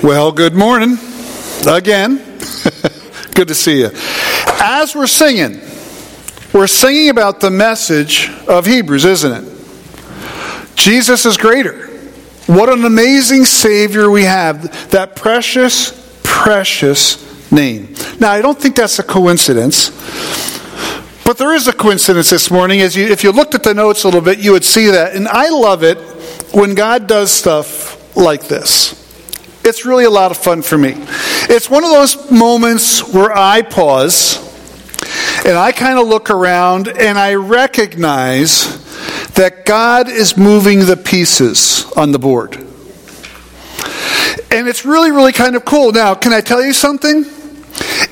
Well, good morning again. good to see you. As we're singing, we're singing about the message of Hebrews, isn't it? Jesus is greater. What an amazing Savior we have. That precious, precious name. Now, I don't think that's a coincidence. But there is a coincidence this morning. As you, if you looked at the notes a little bit, you would see that. And I love it when God does stuff like this. It's really a lot of fun for me. It's one of those moments where I pause and I kind of look around and I recognize that God is moving the pieces on the board. And it's really, really kind of cool. Now, can I tell you something?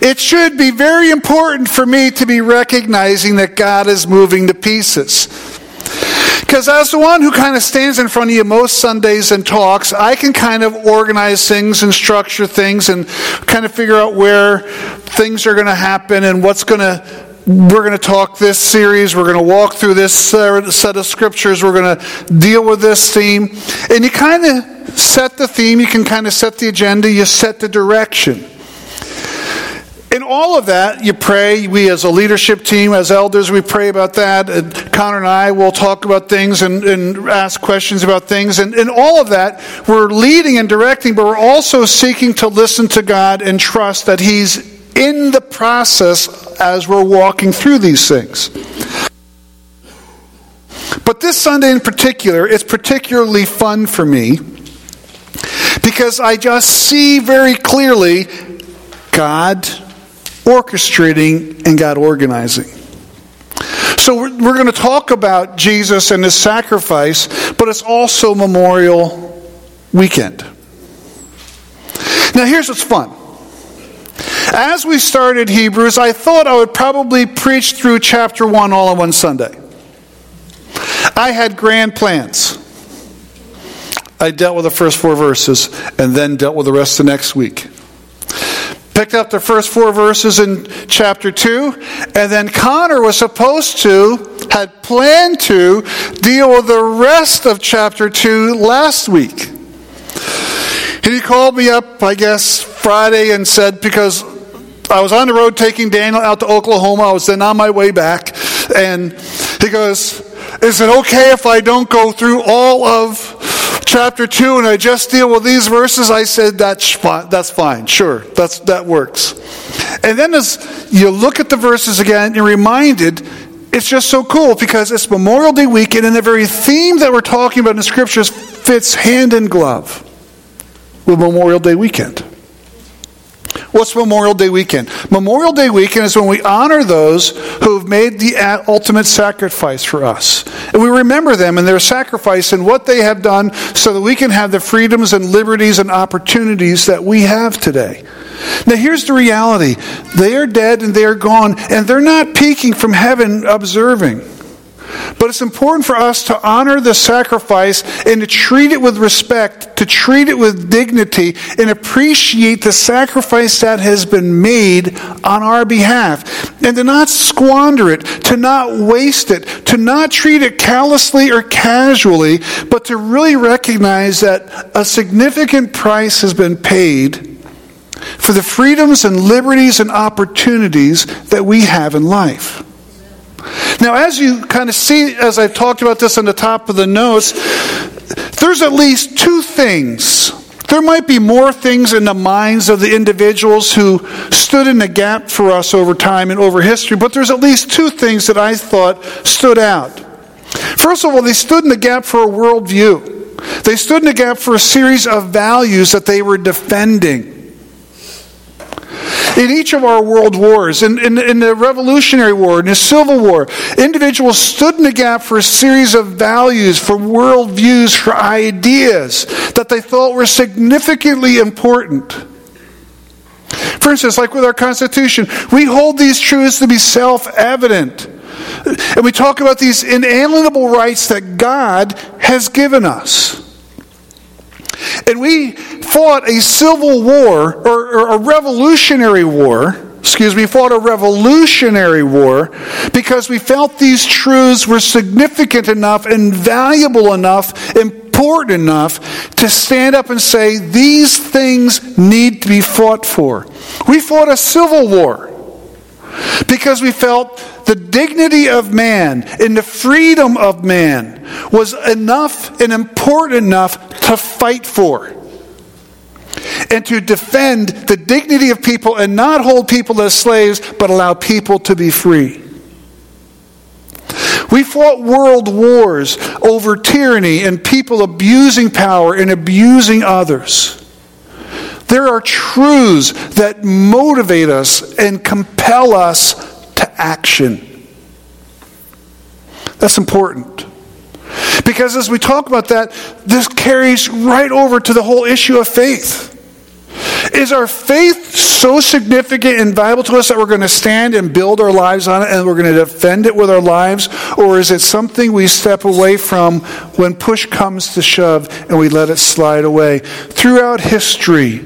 It should be very important for me to be recognizing that God is moving the pieces. Because as the one who kind of stands in front of you most Sundays and talks, I can kind of organize things and structure things and kind of figure out where things are going to happen and what's going to we're going to talk this series. We're going to walk through this set of scriptures. We're going to deal with this theme. And you kind of set the theme, you can kind of set the agenda, you set the direction in all of that, you pray. We, as a leadership team, as elders, we pray about that. And Connor and I will talk about things and, and ask questions about things. And in all of that, we're leading and directing, but we're also seeking to listen to God and trust that He's in the process as we're walking through these things. But this Sunday in particular, it's particularly fun for me because I just see very clearly God orchestrating and God organizing. So we're, we're going to talk about Jesus and his sacrifice, but it's also Memorial Weekend. Now, here's what's fun. As we started Hebrews, I thought I would probably preach through chapter 1 all on one Sunday. I had grand plans. I dealt with the first four verses and then dealt with the rest the next week picked up the first four verses in chapter 2, and then Connor was supposed to, had planned to, deal with the rest of chapter 2 last week. And he called me up, I guess, Friday and said, because I was on the road taking Daniel out to Oklahoma, I was then on my way back, and he goes, Is it okay if I don't go through all of chapter 2 and I just deal with these verses, I said, that's fine, that's fine. Sure, that's, that works. And then as you look at the verses again, you're reminded it's just so cool because it's Memorial Day weekend and the very theme that we're talking about in the scriptures fits hand in glove with Memorial Day weekend. What's Memorial Day weekend? Memorial Day weekend is when we honor those who have made the ultimate sacrifice for us. And we remember them and their sacrifice and what they have done so that we can have the freedoms and liberties and opportunities that we have today. Now, here's the reality they are dead and they are gone, and they're not peeking from heaven observing. But it's important for us to honor the sacrifice and to treat it with respect, to treat it with dignity, and appreciate the sacrifice that has been made on our behalf. And to not squander it, to not waste it, to not treat it callously or casually, but to really recognize that a significant price has been paid for the freedoms and liberties and opportunities that we have in life. Now, as you kind of see, as I talked about this on the top of the notes, there's at least two things. There might be more things in the minds of the individuals who stood in the gap for us over time and over history, but there's at least two things that I thought stood out. First of all, they stood in the gap for a worldview. They stood in the gap for a series of values that they were defending. In each of our world wars, in, in, in, the Revolutionary War, in the Civil War, individuals stood in the gap for a series of values, for worldviews, for ideas that they thought were significantly important. For instance, like with our Constitution, we hold these truths to be self evident. And we talk about these inalienable rights that God has given us. And we fought a civil war or, or, a revolutionary war. Excuse me, fought a revolutionary war because we felt these truths were significant enough and valuable enough, important important enough to stand up and say, these things need to be fought for. We fought a civil war because we felt the dignity of man and the freedom of man was enough and important enough to fight for and to defend the dignity of people and not hold people as slaves, but allow people to be free. We fought world wars over tyranny and people abusing power and abusing others. There are truths that motivate us and compel us to action. That's important. Because as we talk about that, this carries right over to the whole issue of faith. Is our faith so significant and valuable to us that we're going to stand and build our lives on it and we're going to defend it with our lives? Or is it something we step away from when push comes to shove and we let it slide away? Throughout history,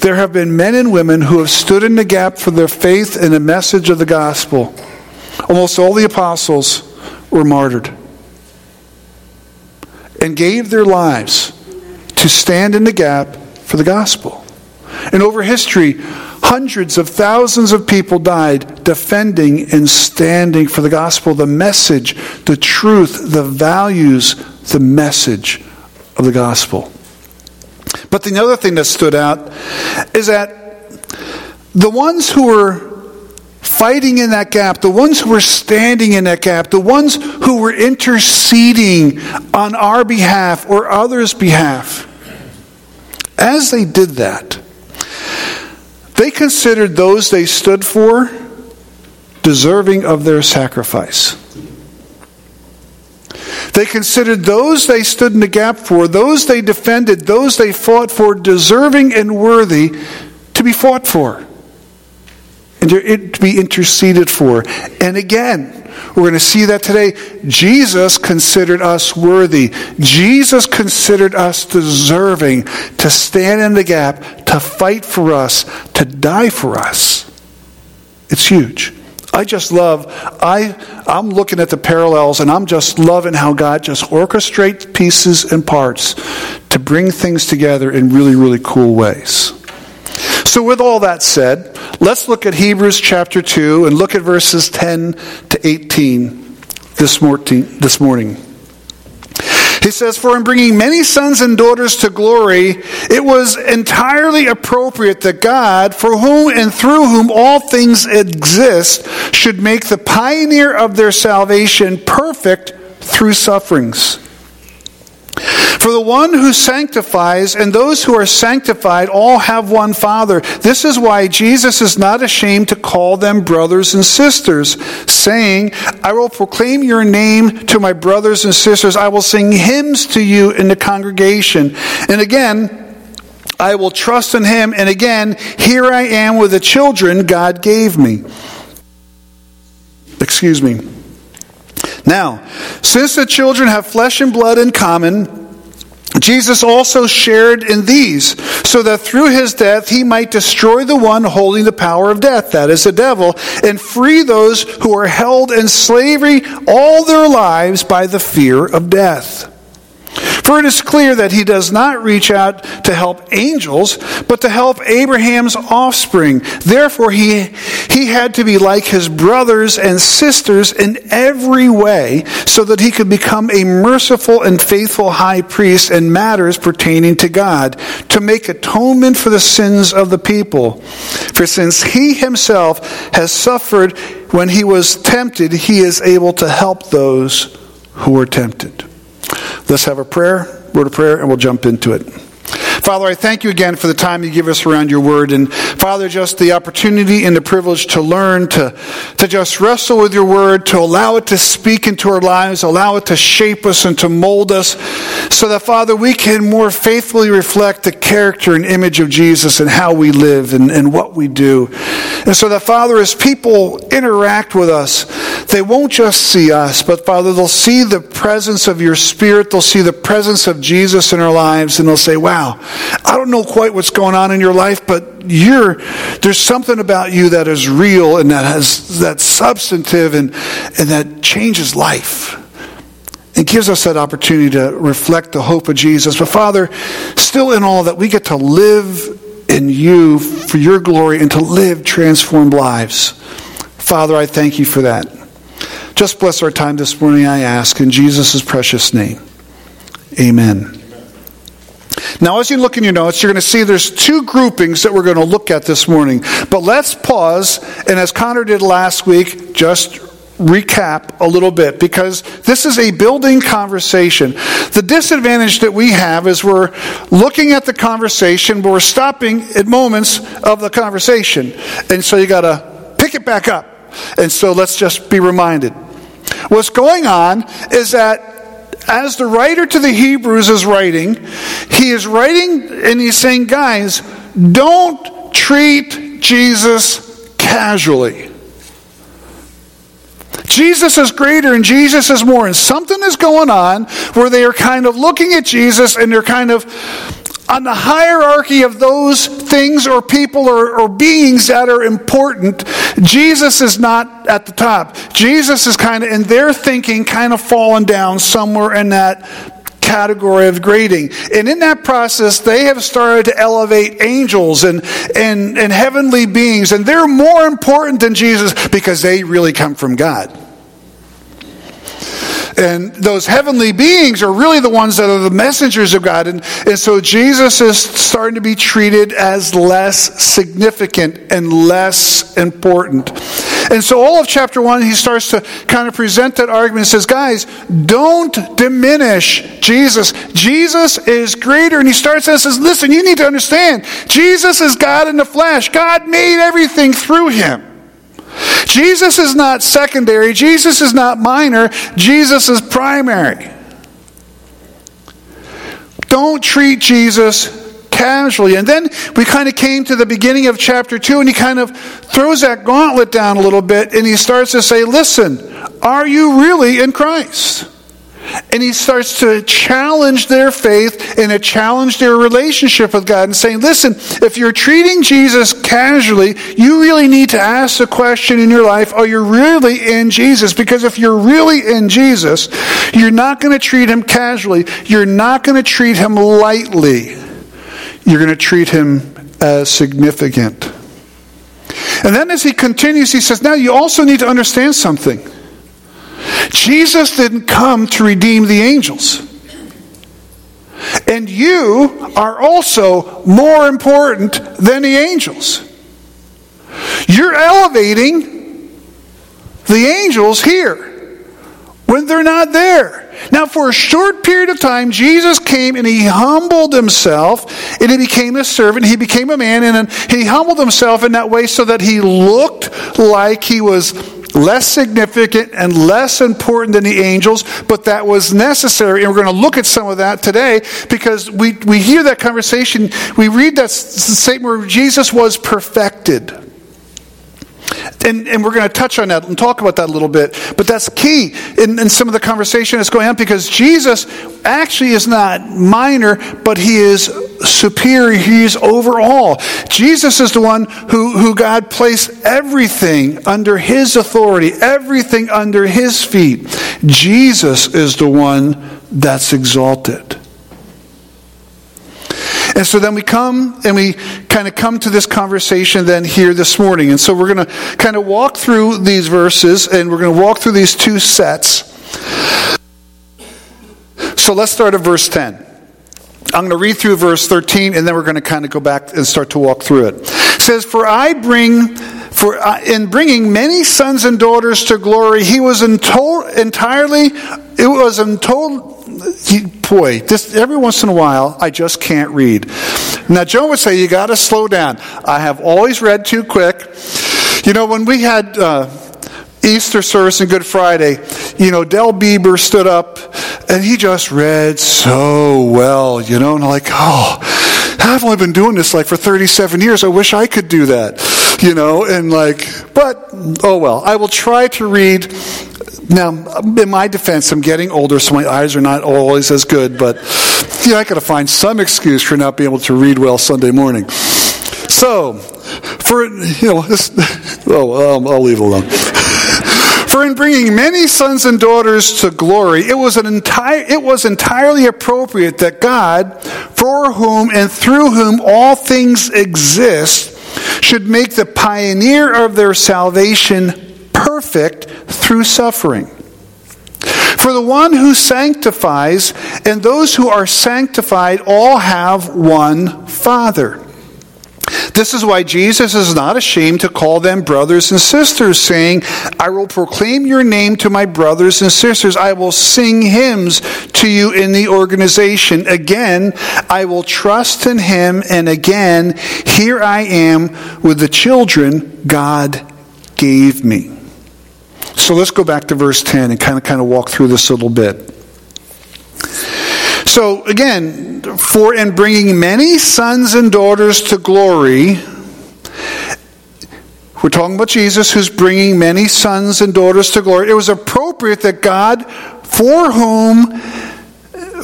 there have been men and women who have stood in the gap for their faith and the message of the gospel. Almost all the apostles were martyred and gave their lives to stand in the gap for the gospel. And over history, hundreds of thousands of people died defending and standing for the gospel, the message, the truth, the values, the message of the gospel. But the other thing that stood out is that the ones who were fighting in that gap, the ones who were standing in that gap, the ones who were interceding on our behalf or others' behalf, as they did that, they considered those they stood for deserving of their sacrifice. They considered those they stood in the gap for, those they defended, those they fought for, deserving and worthy to be fought for and to be interceded for. And again, we're going to see that today. Jesus considered us worthy. Jesus considered us deserving to stand in the gap, to fight for us, to die for us. It's huge. I just love, I, I'm looking at the parallels and I'm just loving how God just orchestrates pieces and parts to bring things together in really, really cool ways. So, with all that said, let's look at Hebrews chapter 2 and look at verses 10 to 18 this morning. He says, For in bringing many sons and daughters to glory, it was entirely appropriate that God, for whom and through whom all things exist, should make the pioneer of their salvation perfect through sufferings. For the one who sanctifies and those who are sanctified all have one Father. This is why Jesus is not ashamed to call them brothers and sisters, saying, I will proclaim your name to my brothers and sisters. I will sing hymns to you in the congregation. And again, I will trust in him. And again, here I am with the children God gave me. Excuse me. Now, since the children have flesh and blood in common, Jesus also shared in these, so that through his death he might destroy the one holding the power of death, that is the devil, and free those who are held in slavery all their lives by the fear of death. For it is clear that he does not reach out to help angels, but to help Abraham's offspring. Therefore, he, he had to be like his brothers and sisters in every way, so that he could become a merciful and faithful high priest in matters pertaining to God, to make atonement for the sins of the people. For since he himself has suffered when he was tempted, he is able to help those who are tempted. Let's have a prayer, word of prayer, and we'll jump into it. Father, I thank you again for the time you give us around your word. And Father, just the opportunity and the privilege to learn, to, to just wrestle with your word, to allow it to speak into our lives, allow it to shape us and to mold us, so that, Father, we can more faithfully reflect the character and image of Jesus and how we live and, and what we do. And so that, Father, as people interact with us, they won't just see us, but Father, they'll see the presence of your Spirit, they'll see the presence of Jesus in our lives, and they'll say, wow, I don't know quite what's going on in your life, but you're, there's something about you that is real and that has, that substantive and, and that changes life. It gives us that opportunity to reflect the hope of Jesus. But Father, still in all that we get to live in you for your glory and to live transformed lives. Father, I thank you for that. Just bless our time this morning, I ask, in Jesus' precious name. Amen. Now, as you look in your notes, you're going to see there's two groupings that we're going to look at this morning. But let's pause, and as Connor did last week, just recap a little bit because this is a building conversation. The disadvantage that we have is we're looking at the conversation, but we're stopping at moments of the conversation. And so you got to pick it back up. And so let's just be reminded. What's going on is that as the writer to the Hebrews is writing, he is writing and he's saying, guys, don't treat Jesus casually. Jesus is greater and Jesus is more. And something is going on where they are kind of looking at Jesus and they're kind of on the hierarchy of those things or people or, or, beings that are important, Jesus is not at the top. Jesus is kind of, in their thinking, kind of fallen down somewhere in that category of grading. And in that process, they have started to elevate angels and, and, and heavenly beings, and they're more important than Jesus because they really come from God. And those heavenly beings are really the ones that are the messengers of God. And, and so Jesus is starting to be treated as less significant and less important. And so all of chapter one, he starts to kind of present that argument and says, guys, don't diminish Jesus. Jesus is greater. And he starts and says, listen, you need to understand, Jesus is God in the flesh. God made everything through him. Jesus is not secondary, Jesus is not minor, Jesus is primary. Don't treat Jesus casually. And then we kind of came to the beginning of chapter 2, and he kind of throws that gauntlet down a little bit, and he starts to say, Listen, are you really in Christ? And he starts to challenge their faith and to challenge their relationship with God and saying, listen, if you're treating Jesus casually, you really need to ask the question in your life, are you really in Jesus? Because if you're really in Jesus, you're not going to treat him casually. You're not going to treat him lightly. You're going to treat him as significant. And then as he continues, he says, now you also need to understand something. Jesus didn't come to redeem the angels. And you are also more important than the angels. You're elevating the angels here when they're not there. Now, for a short period of time, Jesus came and he humbled himself and he became a servant. He became a man and he humbled himself in that way so that he looked like he was less significant and less important than the angels, but that was necessary. And we're going to look at some of that today because we, we hear that conversation. We read that statement where Jesus was perfected. And, and, we're going to touch on that and talk about that a little bit. But that's key in, in, some of the conversation that's going on because Jesus actually is not minor, but he is superior. He is over all. Jesus is the one who, who God placed everything under his authority, everything under his feet. Jesus is the one that's exalted. And so then we come and we kind of come to this conversation then here this morning. And so we're going to kind of walk through these verses and we're going to walk through these two sets. So let's start at verse 10. I'm going to read through verse 13 and then we're going to kind of go back and start to walk through it. It says, For I bring, for uh, in bringing many sons and daughters to glory, he was entirely, it was untold, boy, this, every once in a while, I just can't read. Now, Joan would say, you got to slow down. I have always read too quick. You know, when we had uh, Easter service and Good Friday, you know, Del Bieber stood up and he just read so well, you know, and I'm like, oh, I've only been doing this like for 37 years. I wish I could do that, you know, and like, but oh well. I will try to read now, in my defense, I'm getting older, so my eyes are not always as good, but yeah, I got to find some excuse for not being able to read well Sunday morning. So, for, you know, this, oh, um, I'll leave it alone. For in bringing many sons and daughters to glory, it was, an entire, it was entirely appropriate that God, for whom and through whom all things exist, should make the pioneer of their salvation perfect through suffering. For the one who sanctifies and those who are sanctified all have one Father. This is why Jesus is not ashamed to call them brothers and sisters, saying, I will proclaim your name to my brothers and sisters. I will sing hymns to you in the organization. Again, I will trust in him. And again, here I am with the children God gave me. So let's go back to verse 10 and kind of kind of walk through this a little bit. So again, for in bringing many sons and daughters to glory, we're talking about Jesus who's bringing many sons and daughters to glory. It was appropriate that God, for whom,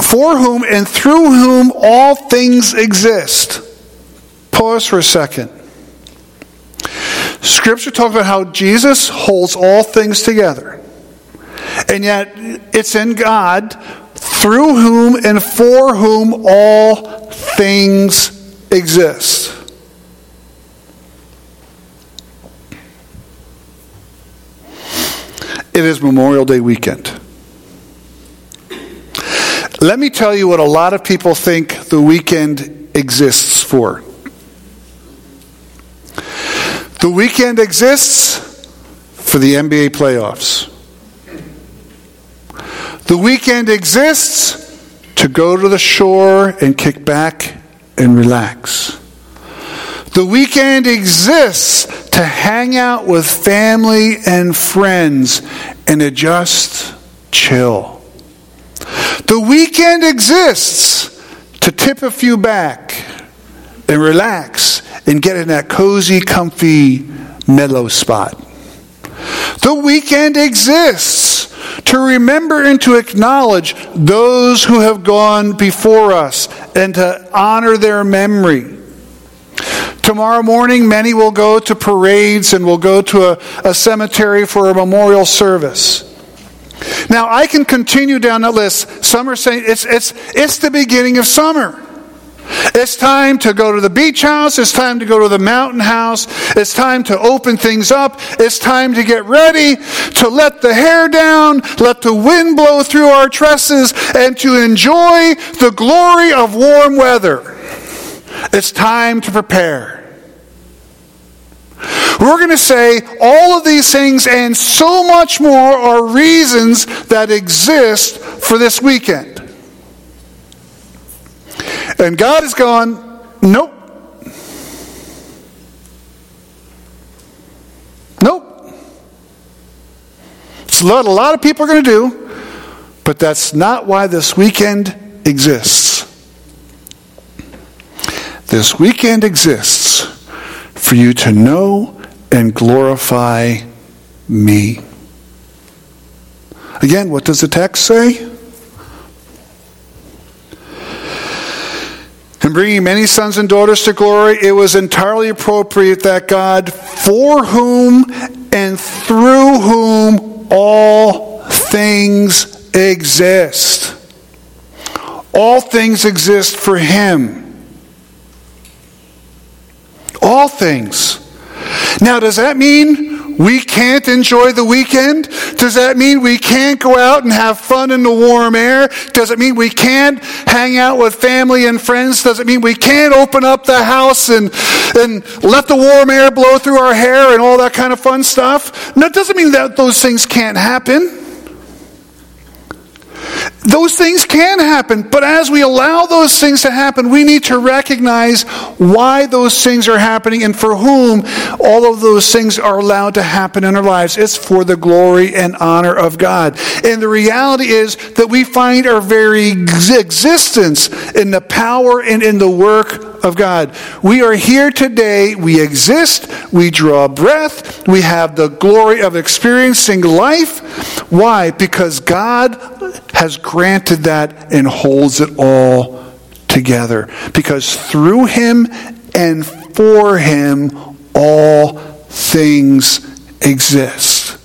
for whom and through whom all things exist. Pause for a second. Scripture talks about how Jesus holds all things together. And yet, it's in God through whom and for whom all things exist. It is Memorial Day weekend. Let me tell you what a lot of people think the weekend exists for. The weekend exists for the NBA playoffs. The weekend exists to go to the shore and kick back and relax. The weekend exists to hang out with family and friends and to just chill. The weekend exists to tip a few back and relax and get in that cozy, comfy, mellow spot. The weekend exists to remember and to acknowledge those who have gone before us and to honor their memory. Tomorrow morning, many will go to parades and will go to a, a cemetery for a memorial service. Now, I can continue down that list. Some are saying it's, it's, it's the beginning of summer. It's time to go to the beach house. It's time to go to the mountain house. It's time to open things up. It's time to get ready to let the hair down, let the wind blow through our tresses, and to enjoy the glory of warm weather. It's time to prepare. We're going to say all of these things and so much more are reasons that exist for this weekend. And God is gone, nope. Nope. It's what a lot of people are going to do, but that's not why this weekend exists. This weekend exists for you to know and glorify me. Again, what does the text say? In bringing many sons and daughters to glory, it was entirely appropriate that God, for whom and through whom all things exist, all things exist for Him. All things. Now, does that mean we can't enjoy the weekend? Does that mean we can't go out and have fun in the warm air? Does it mean we can't hang out with family and friends? Does it mean we can't open up the house and, and let the warm air blow through our hair and all that kind of fun stuff? No, it doesn't mean that those things can't happen. Those things can happen, but as we allow those things to happen, we need to recognize why those things are happening and for whom all of those things are allowed to happen in our lives. It's for the glory and honor of God. And the reality is that we find our very existence in the power and in the work of God. We are here today, we exist, we draw breath, we have the glory of experiencing life. Why? Because God has granted that and holds it all together. Because through him and for him, all things exist.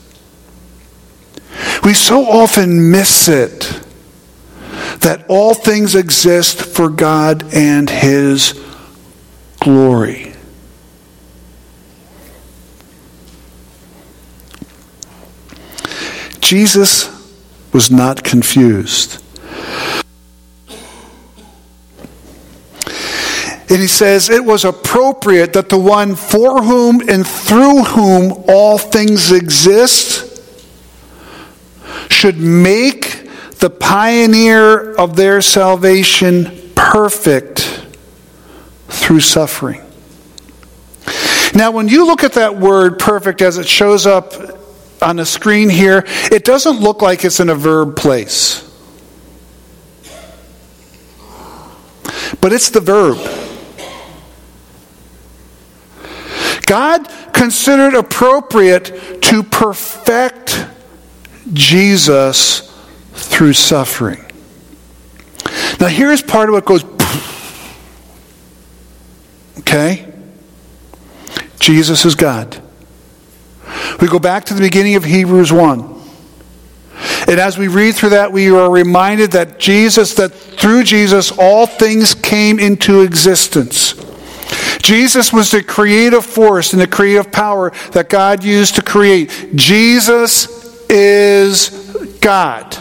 we so often miss it that all things exist for God and His glory. Jesus was not confused. And he says, It was appropriate that the one for whom and through whom all things exist should make the pioneer of their salvation perfect through suffering. Now, when you look at that word perfect as it shows up on the screen here, it doesn't look like it's in a verb place. But it's the verb. God considered appropriate to perfect Jesus through suffering. Now, here's part of what goes. Okay? Jesus is God. We go back to the beginning of Hebrews 1. And as we read through that, we are reminded that Jesus, that through Jesus, all things came into existence. Jesus was the creative force and the creative power that God used to create. Jesus is God.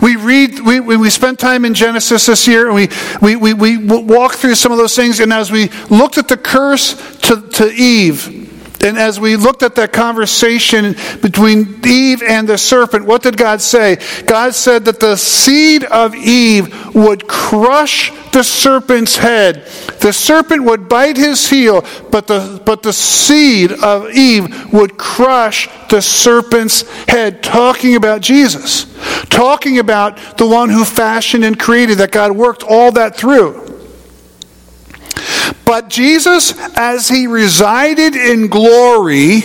We read, we, we spent time in Genesis this year, and we, we, we, we walked through some of those things, and as we looked at the curse to, to Eve, and as we looked at that conversation between Eve and the serpent, what did God say? God said that the seed of Eve would crush the serpent's head. The serpent would bite his heel, but the, but the seed of Eve would crush the serpent's head. Talking about Jesus. Talking about the one who fashioned and created, that God worked all that through. But Jesus, as he resided in glory,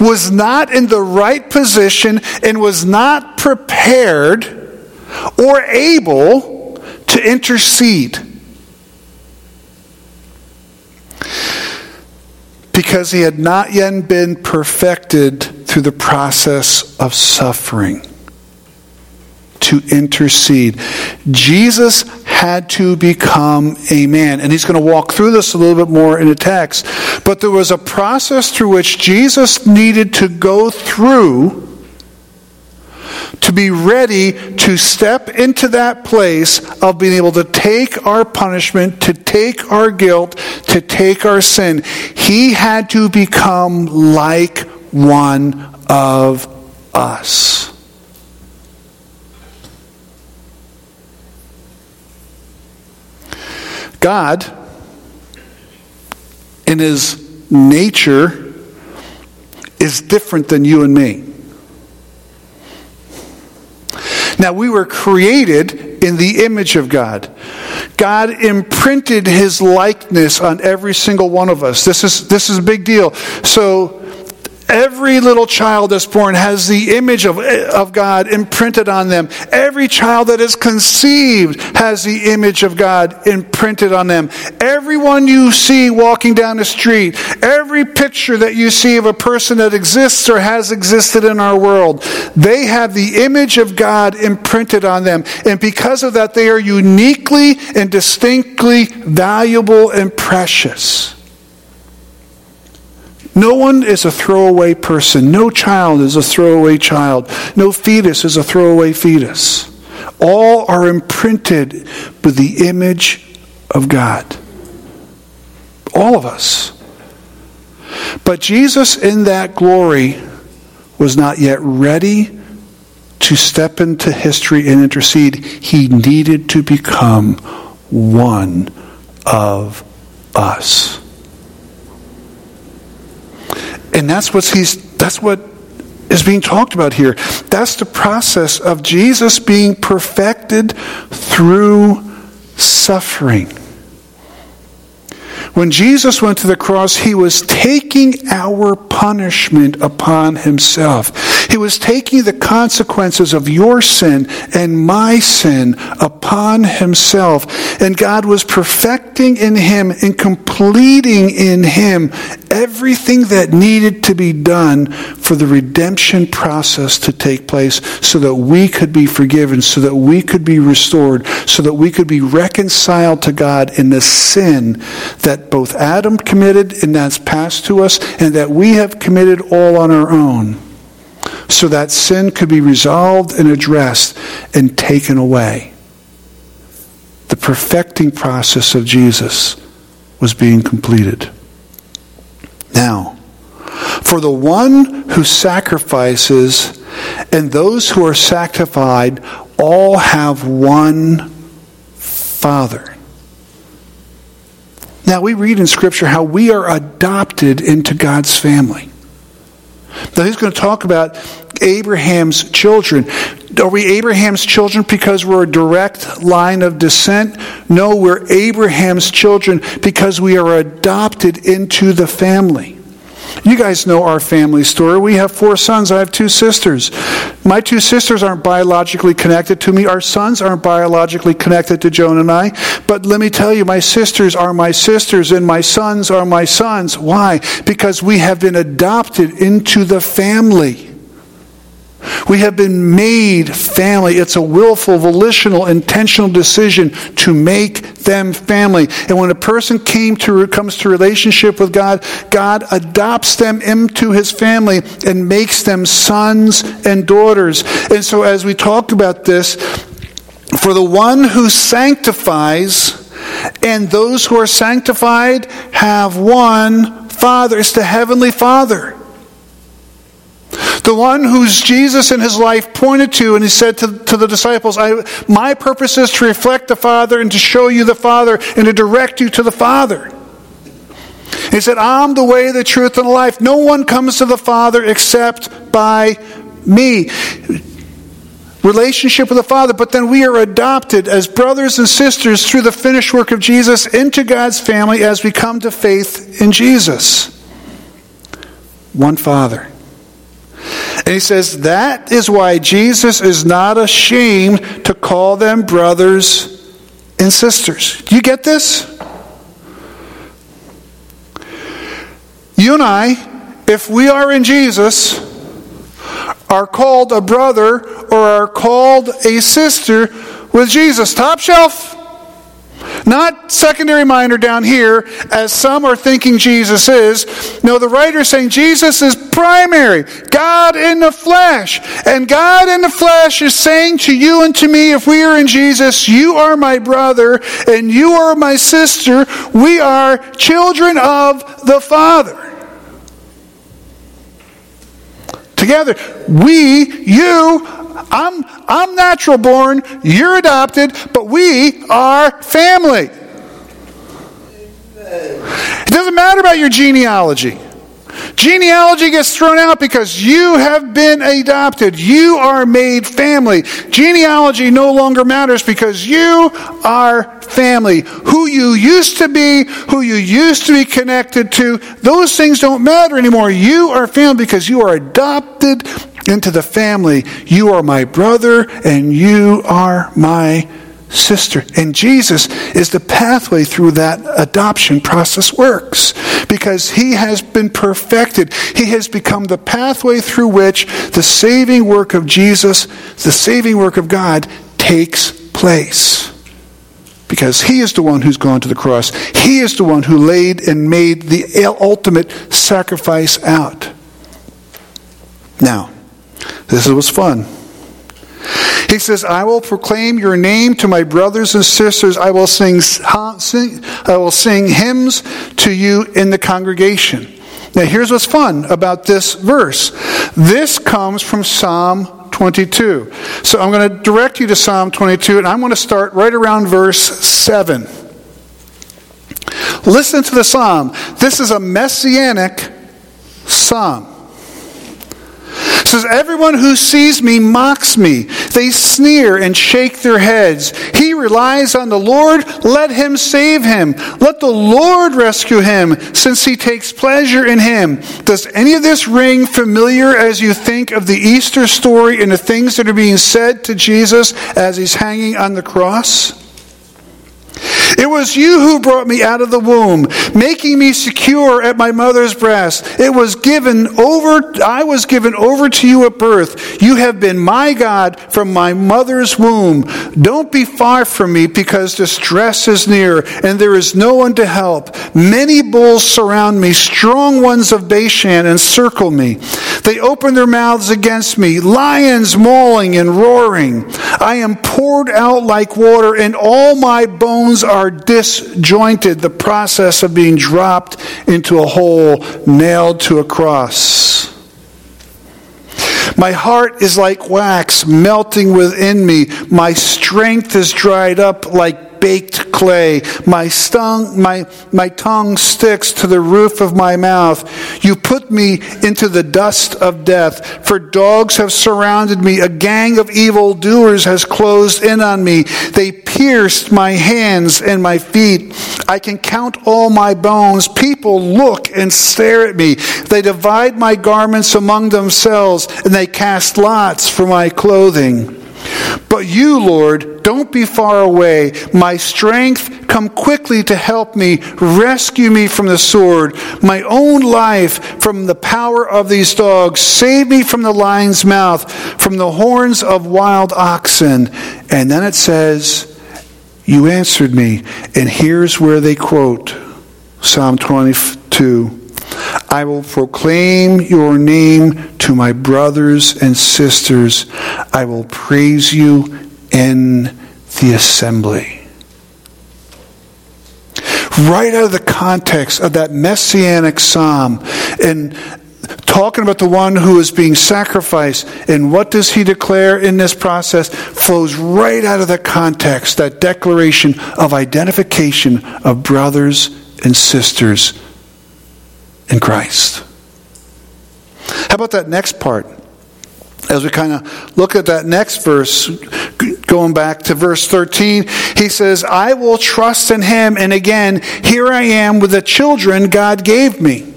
was not in the right position and was not prepared or able to intercede. Because he had not yet been perfected through the process of suffering to intercede. Jesus had to become a man. And he's going to walk through this a little bit more in the text. But there was a process through which Jesus needed to go through to be ready to step into that place of being able to take our punishment, to take our guilt, to take our sin. He had to become like one of us. God, in his nature, is different than you and me. Now, we were created in the image of God. God imprinted his likeness on every single one of us. This is, this is a big deal. So, Every little child that's born has the image of, of God imprinted on them. Every child that is conceived has the image of God imprinted on them. Everyone you see walking down the street, every picture that you see of a person that exists or has existed in our world, they have the image of God imprinted on them. And because of that, they are uniquely and distinctly valuable and precious. No one is a throwaway person. No child is a throwaway child. No fetus is a throwaway fetus. All are imprinted with the image of God. All of us. But Jesus, in that glory, was not yet ready to step into history and intercede. He needed to become one of us. And that's what he's that's what is being talked about here. That's the process of Jesus being perfected through suffering. When Jesus went to the cross, he was taking our punishment upon himself. He was taking the consequences of your sin and my sin upon himself. And God was perfecting in him and completing in him everything that needed to be done for the redemption process to take place so that we could be forgiven, so that we could be restored, so that we could be reconciled to God in the sin that both Adam committed and that's passed to us and that we have committed all on our own so that sin could be resolved and addressed and taken away. The perfecting process of Jesus was being completed. Now, for the one who sacrifices and those who are sanctified all have one Father. Now, we read in Scripture how we are adopted into God's family. Now, he's going to talk about Abraham's children. Are we Abraham's children because we're a direct line of descent? No, we're Abraham's children because we are adopted into the family. You guys know our family story. We have four sons. I have two sisters. My two sisters aren't biologically connected to me. Our sons aren't biologically connected to Joan and I. But let me tell you, my sisters are my sisters and my sons are my sons. Why? Because we have been adopted into the family. We have been made family. It's a willful, volitional, intentional decision to make them family. And when a person came to, comes to relationship with God, God adopts them into his family and makes them sons and daughters. And so as we talk about this, for the one who sanctifies and those who are sanctified have one Father. It's the Heavenly Father. The one whose Jesus in his life pointed to, and he said to, to the disciples, My purpose is to reflect the Father and to show you the Father and to direct you to the Father. He said, I'm the way, the truth, and the life. No one comes to the Father except by me. Relationship with the Father, but then we are adopted as brothers and sisters through the finished work of Jesus into God's family as we come to faith in Jesus. One Father. And he says, That is why Jesus is not ashamed to call them brothers and sisters. Do you get this? You and I, if we are in Jesus, are called a brother or are called a sister with Jesus. Top shelf. Not secondary minor down here, as some are thinking Jesus is. No, the writer is saying Jesus is primary, God in the flesh. And God in the flesh is saying to you and to me, if we are in Jesus, you are my brother and you are my sister. We are children of the Father. Together, we, you, I'm, I'm natural born, you're adopted, but we are family. It doesn't matter about your genealogy. Genealogy gets thrown out because you have been adopted. You are made family. Genealogy no longer matters because you are family. Who you used to be, who you used to be connected to, those things don't matter anymore. You are family because you are adopted into the family. You are my brother and you are my sister. And Jesus is the pathway through that adoption process works because he has been perfected. He has become the pathway through which the saving work of Jesus, the saving work of God, takes place. Because he is the one who's gone to the cross. He is the one who laid and made the ultimate sacrifice out. Now, this was fun. He says, I will proclaim your name to my brothers and sisters. I will sing, I will sing hymns to you in the congregation. Now, here's what's fun about this verse. This comes from Psalm 22. So I'm going to direct you to Psalm 22, and I'm going to start right around verse 7. Listen to the psalm. This is a messianic psalm. Says, Everyone who sees me mocks me. They sneer and shake their heads. He relies on the Lord. Let him save him. Let the Lord rescue him, since he takes pleasure in him. Does any of this ring familiar as you think of the Easter story and the things that are being said to Jesus as he's hanging on the cross? It was you who brought me out of the womb, making me secure at my mother's breast. It was given over, I was given over to you at birth. You have been my God from my mother's womb. Don't be far from me because distress is near and there is no one to help. Many bulls surround me, strong ones of Bashan encircle me. They open their mouths against me, lions mauling and roaring. I am poured out like water and all my bones are are disjointed, the process of being dropped into a hole, nailed to a cross. My heart is like wax melting within me. My strength is dried up like baked clay. My, stung, my, my tongue sticks to the roof of my mouth. You put me into the dust of death. For dogs have surrounded me. A gang of evil doers has closed in on me. They pierced my hands and my feet. I can count all my bones. People look and stare at me. They divide my garments among themselves and they cast lots for my clothing. But you, Lord, don't be far away. My strength, come quickly to help me. Rescue me from the sword, my own life from the power of these dogs. Save me from the lion's mouth, from the horns of wild oxen. And then it says, You answered me. And here's where they quote Psalm 22. I will proclaim your name to my brothers and sisters. I will praise you in the assembly. Right out of the context of that messianic psalm and talking about the one who is being sacrificed and what does he declare in this process flows right out of the context that declaration of identification of brothers and sisters in Christ. How about that next part? As we kind of look at that next verse, going back to verse 13, he says, I will trust in him. And again, here I am with the children God gave me.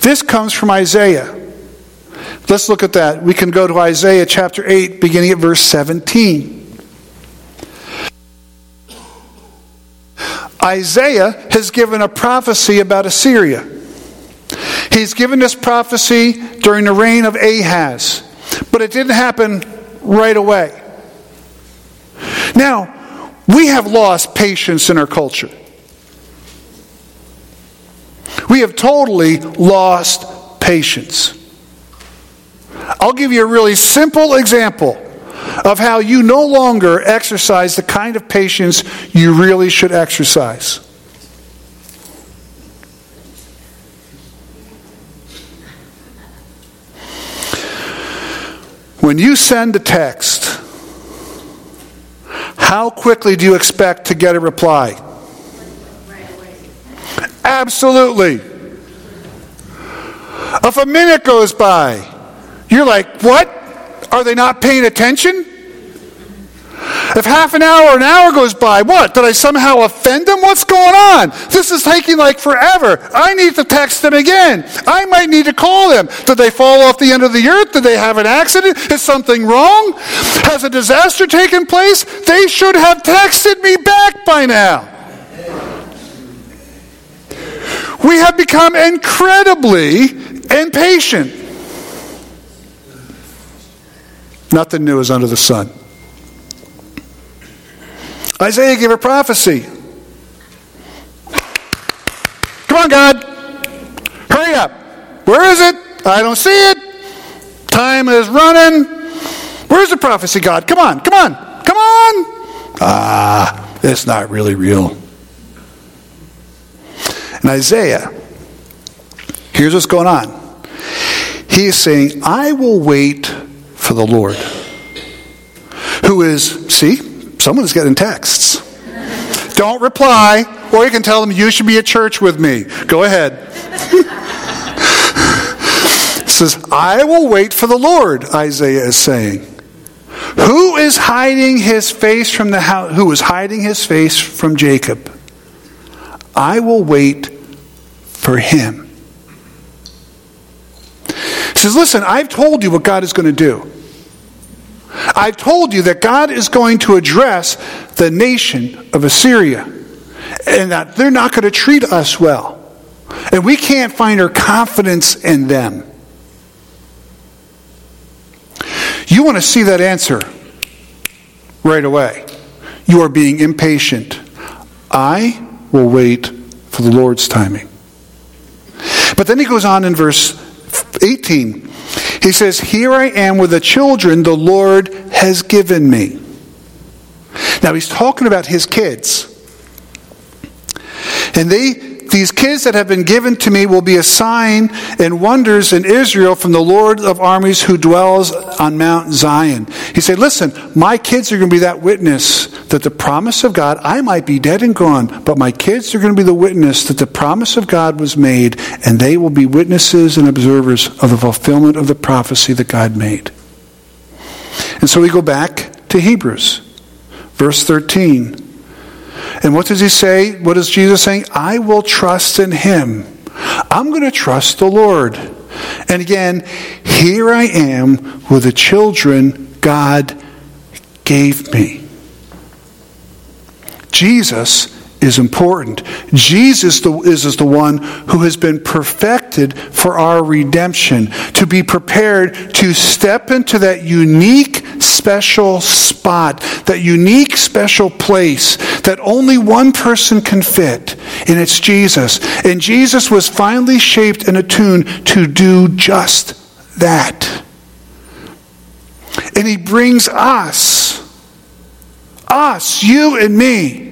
This comes from Isaiah. Let's look at that. We can go to Isaiah chapter 8, beginning at verse 17. Isaiah has given a prophecy about Assyria. He's given this prophecy during the reign of Ahaz, but it didn't happen right away. Now, we have lost patience in our culture. We have totally lost patience. I'll give you a really simple example of how you no longer exercise the kind of patience you really should exercise. When you send a text, how quickly do you expect to get a reply? Absolutely. If a minute goes by, you're like, what? Are they not paying attention? If half an hour an hour goes by, what? Did I somehow offend them? What's going on? This is taking like forever. I need to text them again. I might need to call them. Did they fall off the end of the earth? Did they have an accident? Is something wrong? Has a disaster taken place? They should have texted me back by now. We have become incredibly impatient. Nothing new is under the sun. Isaiah gave a prophecy. Come on, God. Hurry up. Where is it? I don't see it. Time is running. Where's the prophecy, God? Come on, come on, come on. Ah, it's not really real. And Isaiah, here's what's going on. He is saying, I will wait for the Lord. Who is, see, someone is getting texts. Don't reply, or you can tell them you should be at church with me. Go ahead. says, I will wait for the Lord, Isaiah is saying. Who is hiding his face from the house? Who is hiding his face from Jacob? I will wait for him. He says, Listen, I've told you what God is going to do. I've told you that God is going to address the nation of Assyria and that they're not going to treat us well. And we can't find our confidence in them. You want to see that answer right away. You are being impatient. I will wait for the Lord's timing. But then he goes on in verse 18. He says, Here I am with the children the Lord has given me. Now he's talking about his kids. And they these kids that have been given to me will be a sign and wonders in Israel from the Lord of armies who dwells on Mount Zion. He said, Listen, my kids are going to be that witness that the promise of God, I might be dead and gone, but my kids are going to be the witness that the promise of God was made, and they will be witnesses and observers of the fulfillment of the prophecy that God made. And so we go back to Hebrews, verse 13. And what does he say? What is Jesus saying? I will trust in him. I'm going to trust the Lord. And again, here I am with the children God gave me. Jesus is important. Jesus is the one who has been perfected for our redemption, to be prepared to step into that unique, special spot, that unique, special place that only one person can fit, and it's Jesus. And Jesus was finally shaped and attuned to do just that. And he brings us, us, you and me,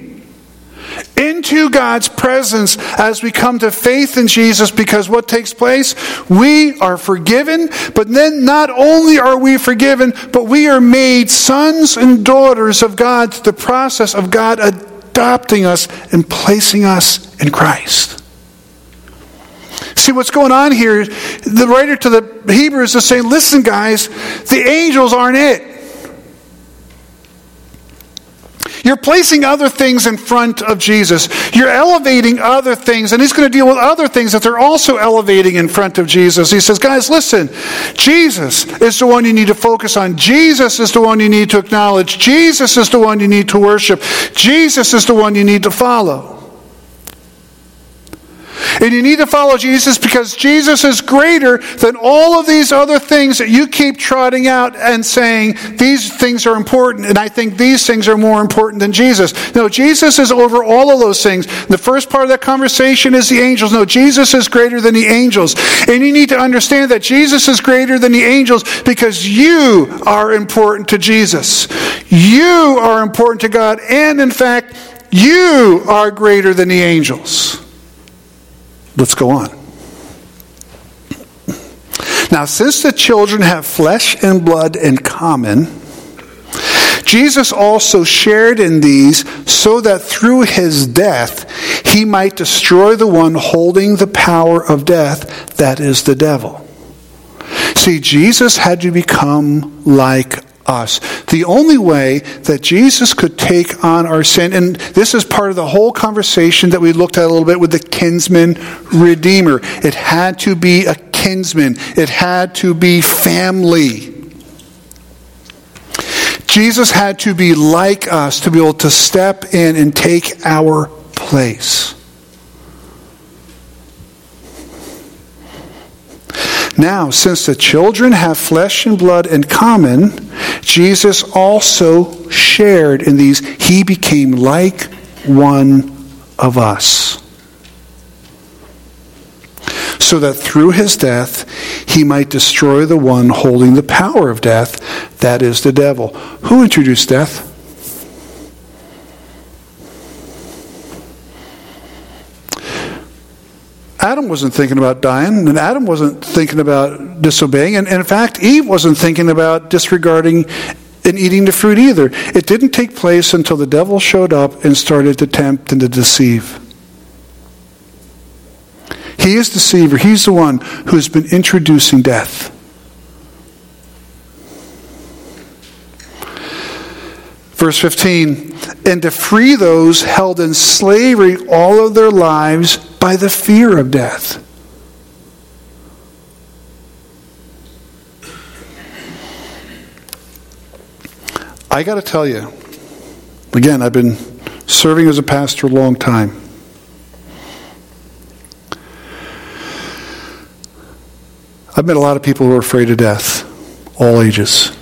into God's presence as we come to faith in Jesus because what takes place? We are forgiven, but then not only are we forgiven, but we are made sons and daughters of God through the process of God adopting us and placing us in Christ. See what's going on here? The writer to the Hebrews is saying, listen, guys, the angels aren't it. You're placing other things in front of Jesus. You're elevating other things, and he's going to deal with other things that they're also elevating in front of Jesus. He says, Guys, listen, Jesus is the one you need to focus on. Jesus is the one you need to acknowledge. Jesus is the one you need to worship. Jesus is the one you need to follow. And you need to follow Jesus because Jesus is greater than all of these other things that you keep trotting out and saying, these things are important, and I think these things are more important than Jesus. No, Jesus is over all of those things. The first part of that conversation is the angels. No, Jesus is greater than the angels. And you need to understand that Jesus is greater than the angels because you are important to Jesus. You are important to God, and in fact, you are greater than the angels. Let's go on. Now, since the children have flesh and blood in common, Jesus also shared in these so that through his death he might destroy the one holding the power of death, that is the devil. See, Jesus had to become like us. The only way that Jesus could take on our sin, and this is part of the whole conversation that we looked at a little bit with the kinsman redeemer. It had to be a kinsman, it had to be family. Jesus had to be like us to be able to step in and take our place. Now, since the children have flesh and blood in common, Jesus also shared in these. He became like one of us. So that through his death, he might destroy the one holding the power of death, that is the devil. Who introduced death? Adam wasn't thinking about dying, and Adam wasn't thinking about disobeying, and, in fact, Eve wasn't thinking about disregarding and eating the fruit either. It didn't take place until the devil showed up and started to tempt and to deceive. He is the deceiver. He's the one who's been introducing death. Verse 15, and to free those held in slavery all of their lives by the fear of death. I got to tell you, again, I've been serving as a pastor a long time. I've met a lot of people who are afraid of death, all ages.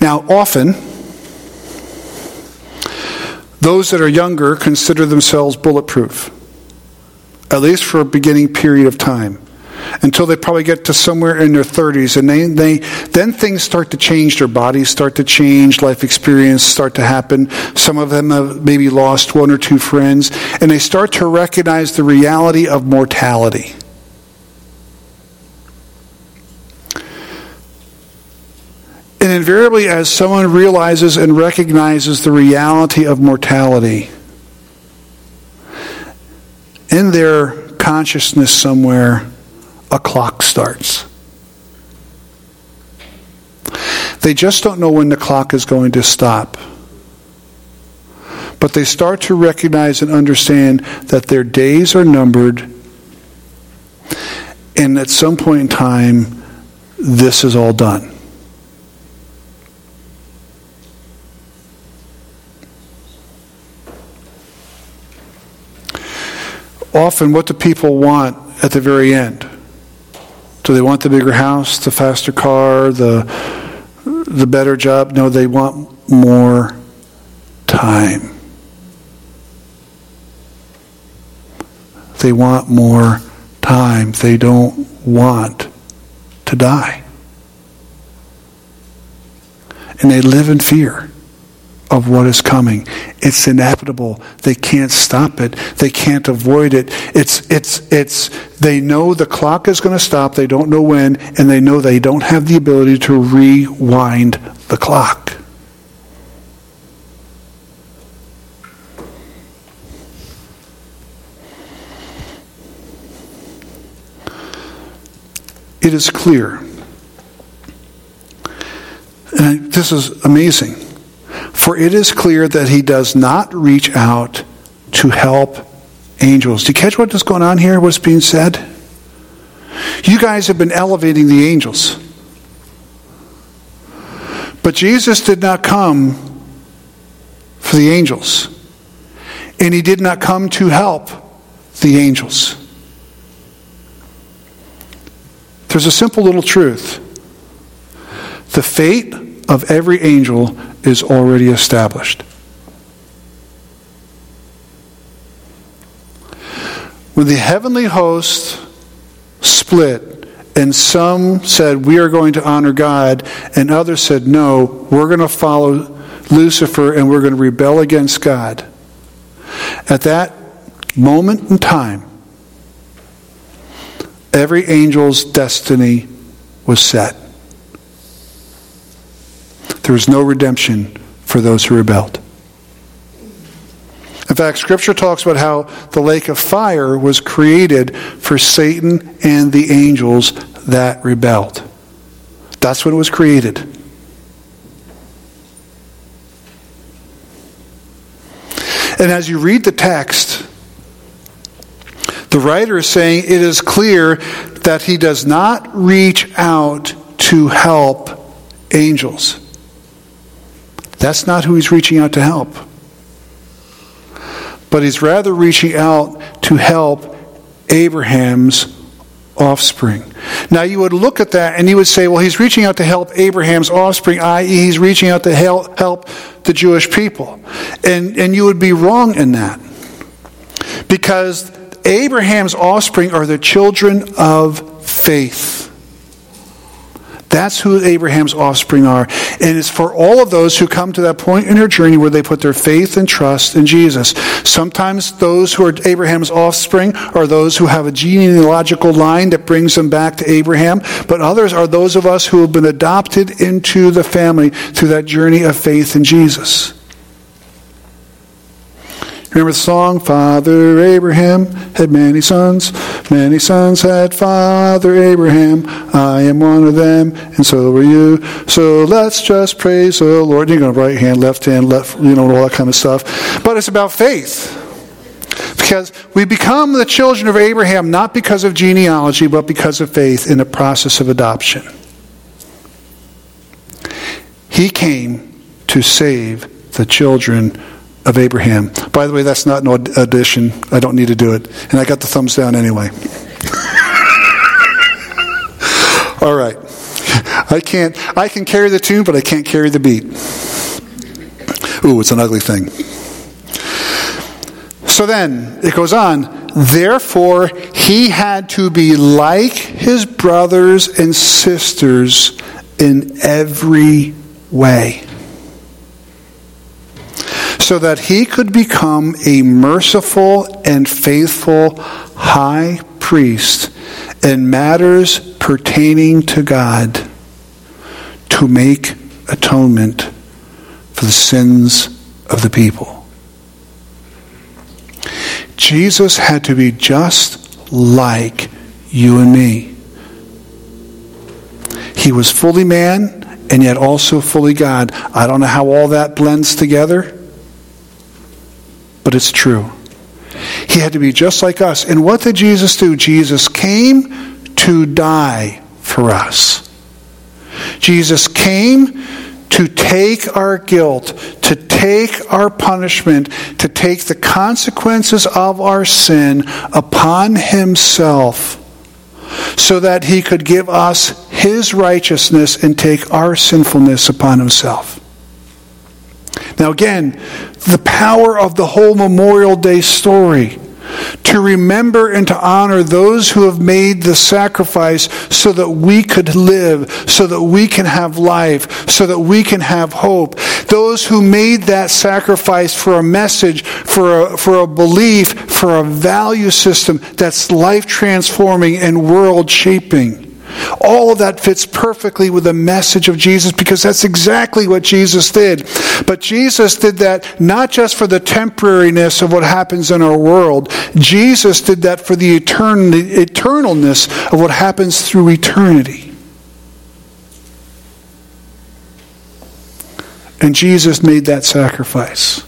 Now, often, those that are younger consider themselves bulletproof, at least for a beginning period of time, until they probably get to somewhere in their 30s. And they, they, then things start to change, their bodies start to change, life experience start to happen. Some of them have maybe lost one or two friends, and they start to recognize the reality of mortality. And invariably, as someone realizes and recognizes the reality of mortality, in their consciousness somewhere, a clock starts. They just don't know when the clock is going to stop. But they start to recognize and understand that their days are numbered, and at some point in time, this is all done. Often what do people want at the very end? Do they want the bigger house, the faster car, the the better job? No, they want more time. They want more time. They don't want to die. And they live in fear of what is coming. It's inevitable. They can't stop it. They can't avoid it. It's, it's, it's, they know the clock is going to stop. They don't know when, and they know they don't have the ability to rewind the clock. It is clear. And this is amazing for it is clear that he does not reach out to help angels. Do you catch what is going on here? What's being said? You guys have been elevating the angels. But Jesus did not come for the angels. And he did not come to help the angels. There's a simple little truth. The fate of every angel is already established. When the heavenly host split, and some said, We are going to honor God, and others said, No, we're going to follow Lucifer and we're going to rebel against God. At that moment in time, every angel's destiny was set. There was no redemption for those who rebelled. In fact, Scripture talks about how the lake of fire was created for Satan and the angels that rebelled. That's when it was created. And as you read the text, the writer is saying it is clear that he does not reach out to help angels. That's not who he's reaching out to help. But he's rather reaching out to help Abraham's offspring. Now, you would look at that and you would say, well, he's reaching out to help Abraham's offspring, i.e., he's reaching out to help, help the Jewish people. And, and you would be wrong in that. Because Abraham's offspring are the children of faith. That's who Abraham's offspring are. And it's for all of those who come to that point in their journey where they put their faith and trust in Jesus. Sometimes those who are Abraham's offspring are those who have a genealogical line that brings them back to Abraham, but others are those of us who have been adopted into the family through that journey of faith in Jesus. Remember the song, Father Abraham had many sons. Many sons had Father Abraham. I am one of them, and so are you. So let's just praise the Lord. You're going to right hand, left hand, left, you know, all that kind of stuff. But it's about faith. Because we become the children of Abraham not because of genealogy, but because of faith in the process of adoption. He came to save the children of Abraham. By the way, that's not an audition. I don't need to do it. And I got the thumbs down anyway. All right. I can't I can carry the tune, but I can't carry the beat. Ooh, it's an ugly thing. So then it goes on. Therefore, he had to be like his brothers and sisters in every way so that he could become a merciful and faithful high priest in matters pertaining to God to make atonement for the sins of the people. Jesus had to be just like you and me. He was fully man and yet also fully God. I don't know how all that blends together but it's true. He had to be just like us. And what did Jesus do? Jesus came to die for us. Jesus came to take our guilt, to take our punishment, to take the consequences of our sin upon himself so that he could give us his righteousness and take our sinfulness upon himself. Now, again, the power of the whole Memorial Day story to remember and to honor those who have made the sacrifice so that we could live, so that we can have life, so that we can have hope. Those who made that sacrifice for a message, for a, for a belief, for a value system that's life transforming and world shaping. All of that fits perfectly with the message of Jesus because that's exactly what Jesus did. But Jesus did that not just for the temporariness of what happens in our world, Jesus did that for the eternalness of what happens through eternity. And Jesus made that sacrifice.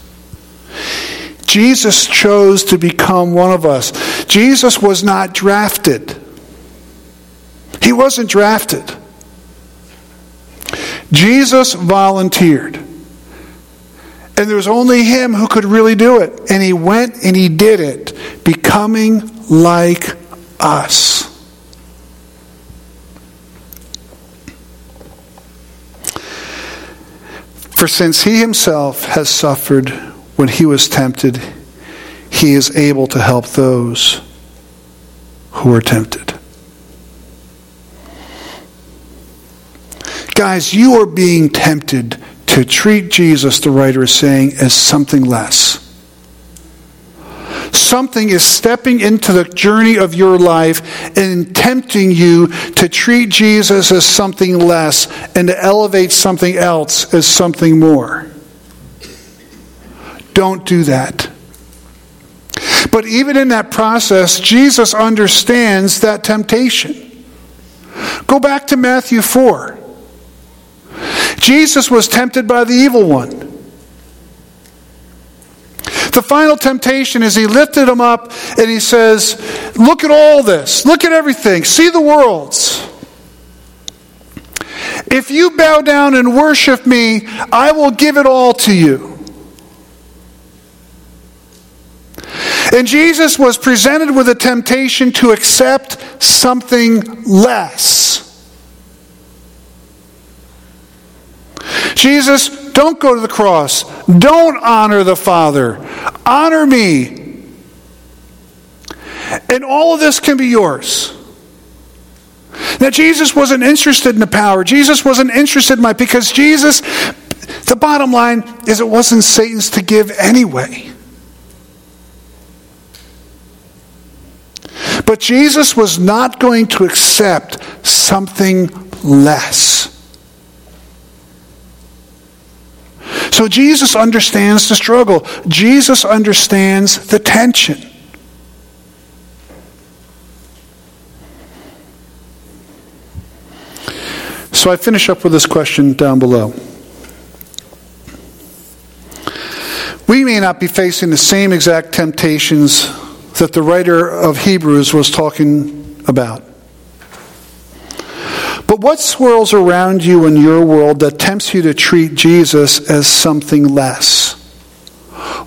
Jesus chose to become one of us. Jesus was not drafted. He wasn't drafted. Jesus volunteered. And there was only him who could really do it. And he went and he did it, becoming like us. For since he himself has suffered when he was tempted, he is able to help those who are tempted. Guys, you are being tempted to treat Jesus, the writer is saying, as something less. Something is stepping into the journey of your life and tempting you to treat Jesus as something less and to elevate something else as something more. Don't do that. But even in that process, Jesus understands that temptation. Go back to Matthew 4. Jesus was tempted by the evil one. The final temptation is he lifted him up and he says, Look at all this. Look at everything. See the worlds. If you bow down and worship me, I will give it all to you. And Jesus was presented with a temptation to accept something less. Jesus, don't go to the cross. Don't honor the Father. Honor me. And all of this can be yours. Now, Jesus wasn't interested in the power. Jesus wasn't interested in my, because Jesus, the bottom line is it wasn't Satan's to give anyway. But Jesus was not going to accept something less. So Jesus understands the struggle, Jesus understands the tension. So I finish up with this question down below. We may not be facing the same exact temptations that the writer of Hebrews was talking about. But what swirls around you in your world that tempts you to treat Jesus as something less?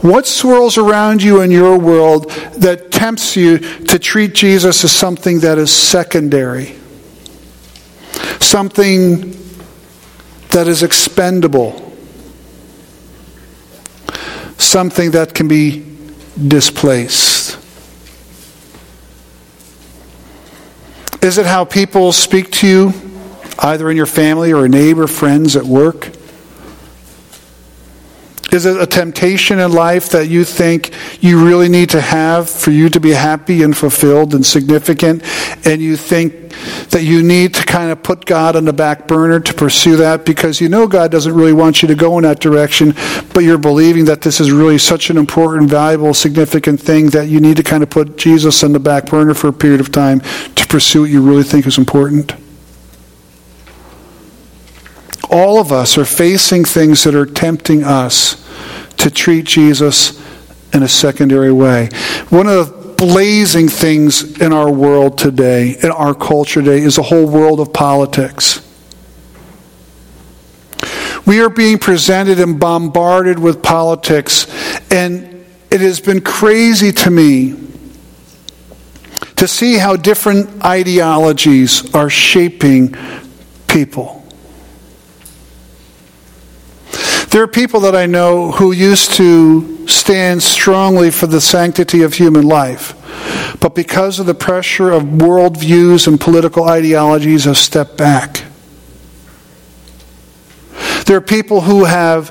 What swirls around you in your world that tempts you to treat Jesus as something that is secondary? Something that is expendable? Something that can be displaced? Is it how people speak to you, either in your family or a neighbor, friends, at work? Is it a temptation in life that you think you really need to have for you to be happy and fulfilled and significant? And you think that you need to kind of put God on the back burner to pursue that because you know God doesn't really want you to go in that direction, but you're believing that this is really such an important, valuable, significant thing that you need to kind of put Jesus on the back burner for a period of time to pursue what you really think is important? All of us are facing things that are tempting us to treat Jesus in a secondary way. One of the blazing things in our world today, in our culture today, is the whole world of politics. We are being presented and bombarded with politics, and it has been crazy to me to see how different ideologies are shaping people. There are people that I know who used to stand strongly for the sanctity of human life, but because of the pressure of worldviews and political ideologies have stepped back. There are people who have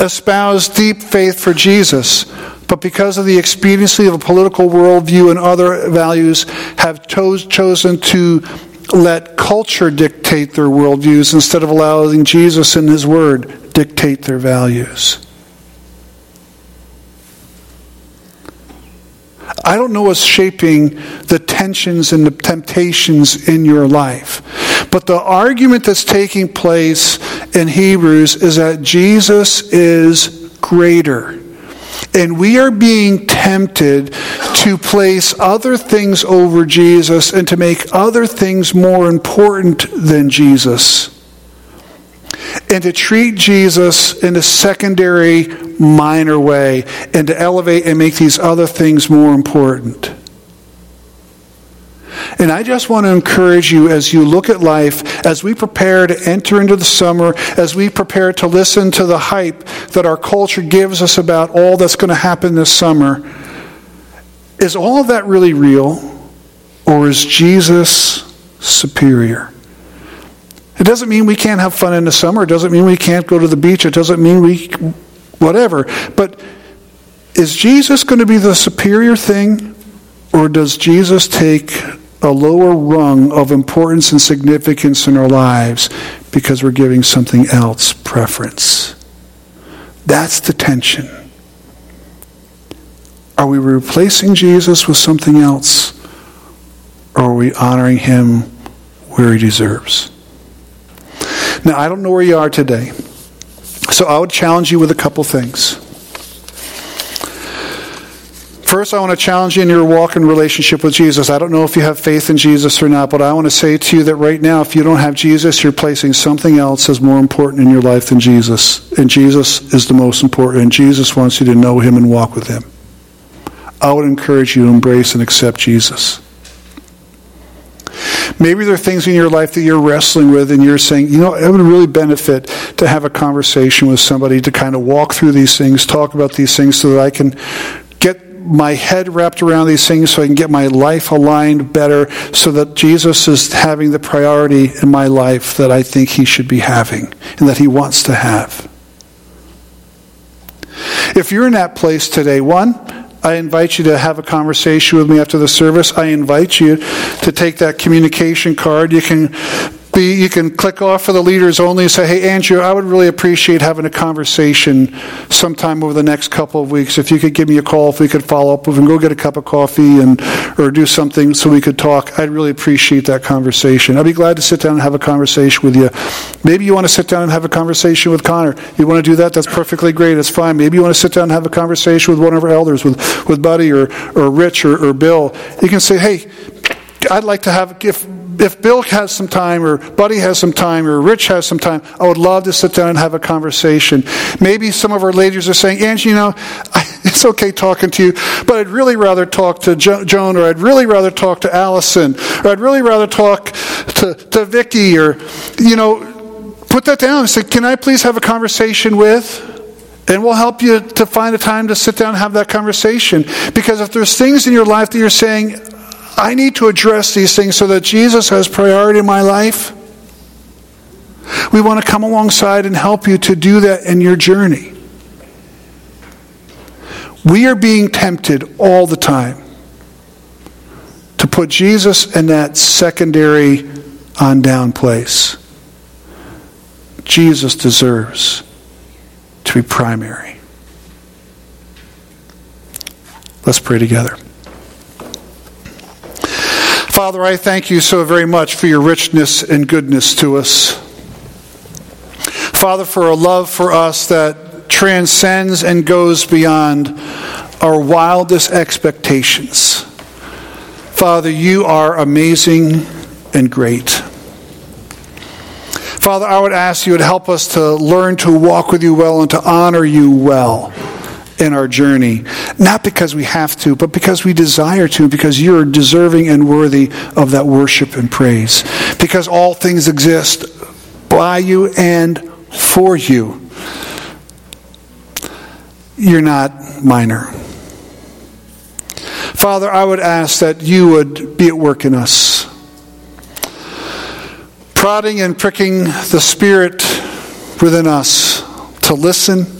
espoused deep faith for Jesus, but because of the expediency of a political worldview and other values, have cho- chosen to let culture dictate their worldviews instead of allowing Jesus and His Word dictate their values. I don't know what's shaping the tensions and the temptations in your life. But the argument that's taking place in Hebrews is that Jesus is greater. And we are being tempted to place other things over Jesus and to make other things more important than Jesus and to treat Jesus in a secondary, minor way, and to elevate and make these other things more important. And I just want to encourage you as you look at life, as we prepare to enter into the summer, as we prepare to listen to the hype that our culture gives us about all that's going to happen this summer, is all of that really real? Or is Jesus superior? It doesn't mean we can't have fun in the summer. It doesn't mean we can't go to the beach. It doesn't mean we, whatever. But is Jesus going to be the superior thing? Or does Jesus take a lower rung of importance and significance in our lives because we're giving something else preference? That's the tension. Are we replacing Jesus with something else? Or are we honoring him where he deserves? Now, I don't know where you are today, so I would challenge you with a couple things. First, I want to challenge you in your walk and relationship with Jesus. I don't know if you have faith in Jesus or not, but I want to say to you that right now, if you don't have Jesus, you're placing something else as more important in your life than Jesus. And Jesus is the most important, and Jesus wants you to know him and walk with him. I would encourage you to embrace and accept Jesus. Maybe there are things in your life that you're wrestling with, and you're saying, you know, it would really benefit to have a conversation with somebody to kind of walk through these things, talk about these things so that I can get my head wrapped around these things so I can get my life aligned better so that Jesus is having the priority in my life that I think he should be having and that he wants to have. If you're in that place today, one, I invite you to have a conversation with me after the service. I invite you to take that communication card. You can be, you can click off for the leaders only and say, hey, Andrew, I would really appreciate having a conversation sometime over the next couple of weeks. If you could give me a call, if we could follow up, we can go get a cup of coffee and or do something so we could talk. I'd really appreciate that conversation. I'd be glad to sit down and have a conversation with you. Maybe you want to sit down and have a conversation with Connor. You want to do that? That's perfectly great. It's fine. Maybe you want to sit down and have a conversation with one of our elders, with, with Buddy or, or Rich or, or Bill. You can say, hey, I'd like to have, if if Bill has some time, or Buddy has some time, or Rich has some time, I would love to sit down and have a conversation. Maybe some of our ladies are saying, Angie, you know, it's okay talking to you, but I'd really rather talk to jo- Joan, or I'd really rather talk to Allison, or I'd really rather talk to, to Vicky, or, you know, put that down and say, can I please have a conversation with? And we'll help you to find a time to sit down and have that conversation. Because if there's things in your life that you're saying, I need to address these things so that Jesus has priority in my life. We want to come alongside and help you to do that in your journey. We are being tempted all the time to put Jesus in that secondary on down place. Jesus deserves to be primary. Let's pray together. Father, I thank you so very much for your richness and goodness to us. Father, for a love for us that transcends and goes beyond our wildest expectations. Father, you are amazing and great. Father, I would ask you to help us to learn to walk with you well and to honor you well in our journey. Not because we have to, but because we desire to, because you're deserving and worthy of that worship and praise. Because all things exist by you and for you. You're not minor. Father, I would ask that you would be at work in us, prodding and pricking the Spirit within us to listen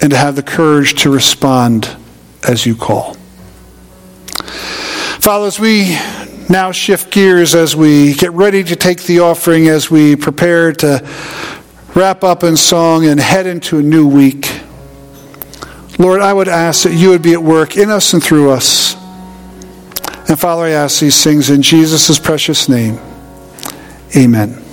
and to have the courage to respond as you call. Father, as we now shift gears, as we get ready to take the offering, as we prepare to wrap up in song and head into a new week, Lord, I would ask that you would be at work in us and through us. And Father, I ask these things in Jesus' precious name. Amen.